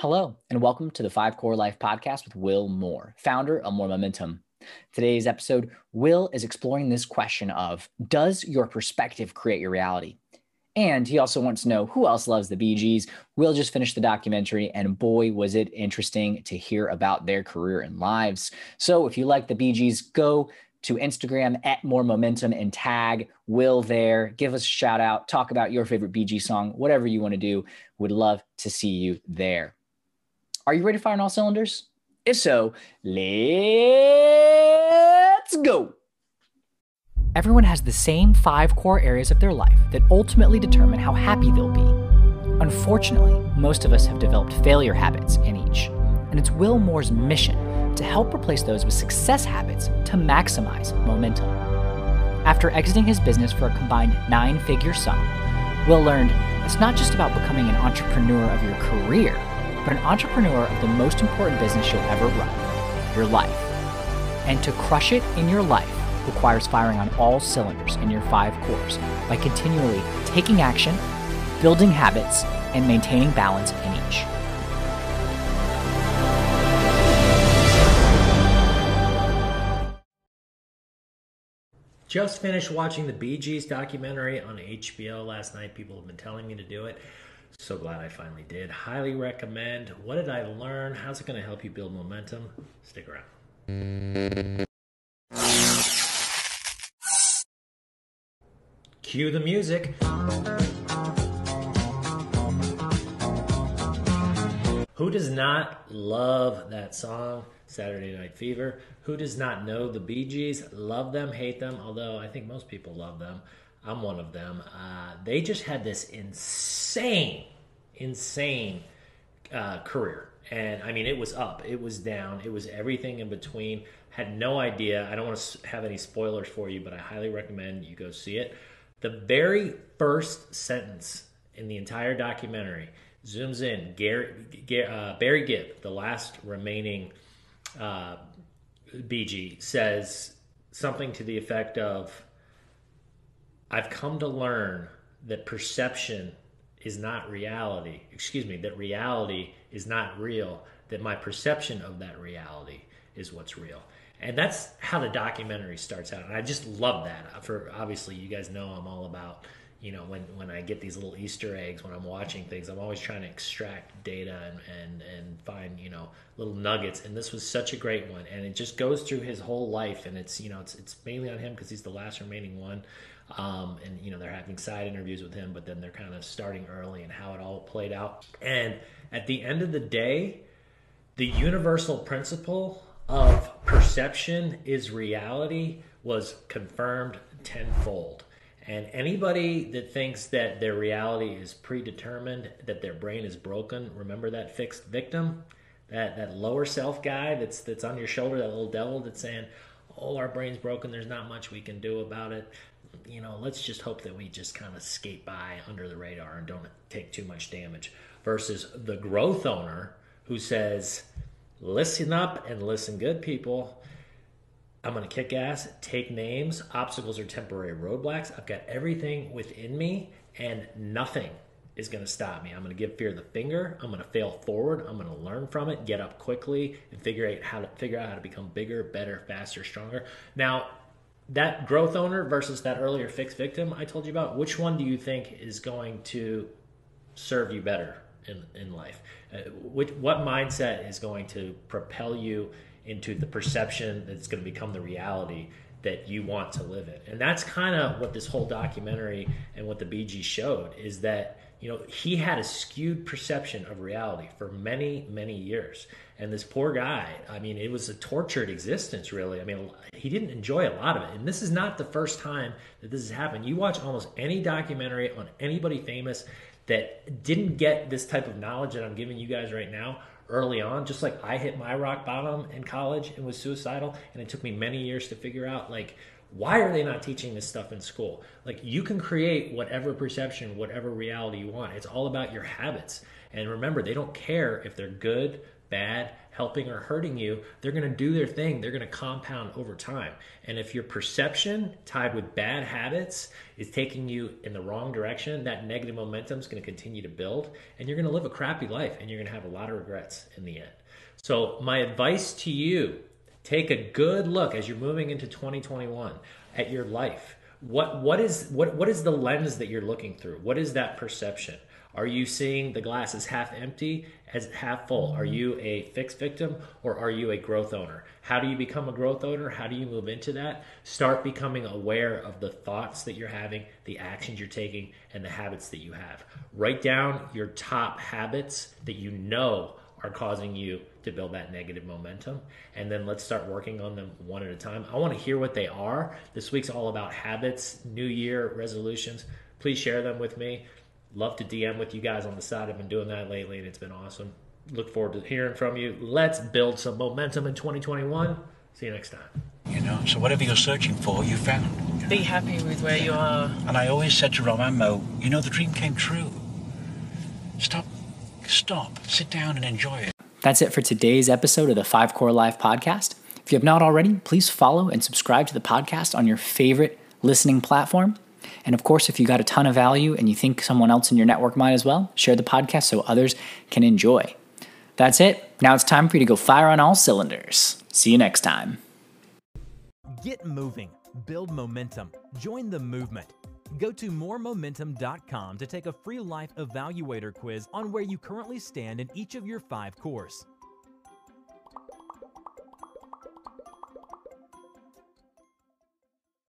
Hello, and welcome to the Five Core Life podcast with Will Moore, founder of More Momentum. Today's episode, Will is exploring this question of Does your perspective create your reality? And he also wants to know who else loves the Gees. Will just finished the documentary, and boy, was it interesting to hear about their career and lives. So if you like the Gees, go to Instagram at More Momentum and tag Will there. Give us a shout out, talk about your favorite Gees song, whatever you want to do. Would love to see you there. Are you ready to fire on all cylinders? If so, let's go. Everyone has the same five core areas of their life that ultimately determine how happy they'll be. Unfortunately, most of us have developed failure habits in each, and it's Will Moore's mission to help replace those with success habits to maximize momentum. After exiting his business for a combined nine figure sum, Will learned it's not just about becoming an entrepreneur of your career but an entrepreneur of the most important business you'll ever run your life. And to crush it in your life requires firing on all cylinders in your five cores by continually taking action, building habits, and maintaining balance in each. Just finished watching the Bee Gees documentary on HBO last night. People have been telling me to do it. So glad I finally did. Highly recommend. What did I learn? How's it going to help you build momentum? Stick around. Cue the music. Who does not love that song, Saturday Night Fever? Who does not know the Bee Gees? Love them, hate them, although I think most people love them. I'm one of them. Uh, they just had this insane, insane uh, career. And I mean, it was up, it was down, it was everything in between. Had no idea. I don't want to have any spoilers for you, but I highly recommend you go see it. The very first sentence in the entire documentary zooms in. Gary, uh, Barry Gibb, the last remaining uh, Bee Gee, says something to the effect of, I've come to learn that perception is not reality. Excuse me, that reality is not real, that my perception of that reality is what's real. And that's how the documentary starts out. And I just love that. For obviously, you guys know I'm all about, you know, when, when I get these little Easter eggs, when I'm watching things, I'm always trying to extract data and, and, and find, you know, little nuggets. And this was such a great one. And it just goes through his whole life. And it's, you know, it's, it's mainly on him because he's the last remaining one. Um, and you know they're having side interviews with him, but then they're kind of starting early and how it all played out. And at the end of the day, the universal principle of perception is reality was confirmed tenfold. And anybody that thinks that their reality is predetermined, that their brain is broken, remember that fixed victim, that that lower self guy that's that's on your shoulder, that little devil that's saying, "Oh, our brain's broken. There's not much we can do about it." you know, let's just hope that we just kind of skate by under the radar and don't take too much damage. Versus the growth owner who says, listen up and listen good, people. I'm going to kick ass, take names. Obstacles are temporary roadblocks. I've got everything within me, and nothing is going to stop me. I'm going to give fear the finger. I'm going to fail forward. I'm going to learn from it, get up quickly, and figure out how to figure out how to become bigger, better, faster, stronger. Now, that growth owner versus that earlier fixed victim I told you about, which one do you think is going to serve you better in, in life? Uh, which, what mindset is going to propel you into the perception that's going to become the reality that you want to live in? And that's kind of what this whole documentary and what the Bee Gee showed is that you know, he had a skewed perception of reality for many, many years. And this poor guy, I mean, it was a tortured existence, really. I mean, he didn't enjoy a lot of it. And this is not the first time that this has happened. You watch almost any documentary on anybody famous that didn't get this type of knowledge that I'm giving you guys right now early on, just like I hit my rock bottom in college and was suicidal. And it took me many years to figure out, like, why are they not teaching this stuff in school? Like you can create whatever perception, whatever reality you want. It's all about your habits. And remember, they don't care if they're good, bad, helping, or hurting you, they're going to do their thing. They're going to compound over time. And if your perception tied with bad habits is taking you in the wrong direction, that negative momentum is going to continue to build and you're going to live a crappy life and you're going to have a lot of regrets in the end. So, my advice to you take a good look as you're moving into 2021 at your life. What, what, is, what, what is the lens that you're looking through? What is that perception? Are you seeing the glass as half empty, as half full? Are mm-hmm. you a fixed victim or are you a growth owner? How do you become a growth owner? How do you move into that? Start becoming aware of the thoughts that you're having, the actions you're taking, and the habits that you have. Write down your top habits that you know are causing you to build that negative momentum. And then let's start working on them one at a time. I want to hear what they are. This week's all about habits, new year resolutions. Please share them with me love to DM with you guys on the side. I've been doing that lately, and it's been awesome. Look forward to hearing from you. Let's build some momentum in 2021. See you next time. You know, so whatever you're searching for, you found. Be happy with where you are. And I always said to Rob and Mo, you know, the dream came true. Stop, stop, sit down and enjoy it. That's it for today's episode of the Five Core Life podcast. If you have not already, please follow and subscribe to the podcast on your favorite listening platform. And of course, if you got a ton of value and you think someone else in your network might as well, share the podcast so others can enjoy. That's it. Now it's time for you to go fire on all cylinders. See you next time. Get moving, build momentum, join the movement. Go to moremomentum.com to take a free life evaluator quiz on where you currently stand in each of your five cores.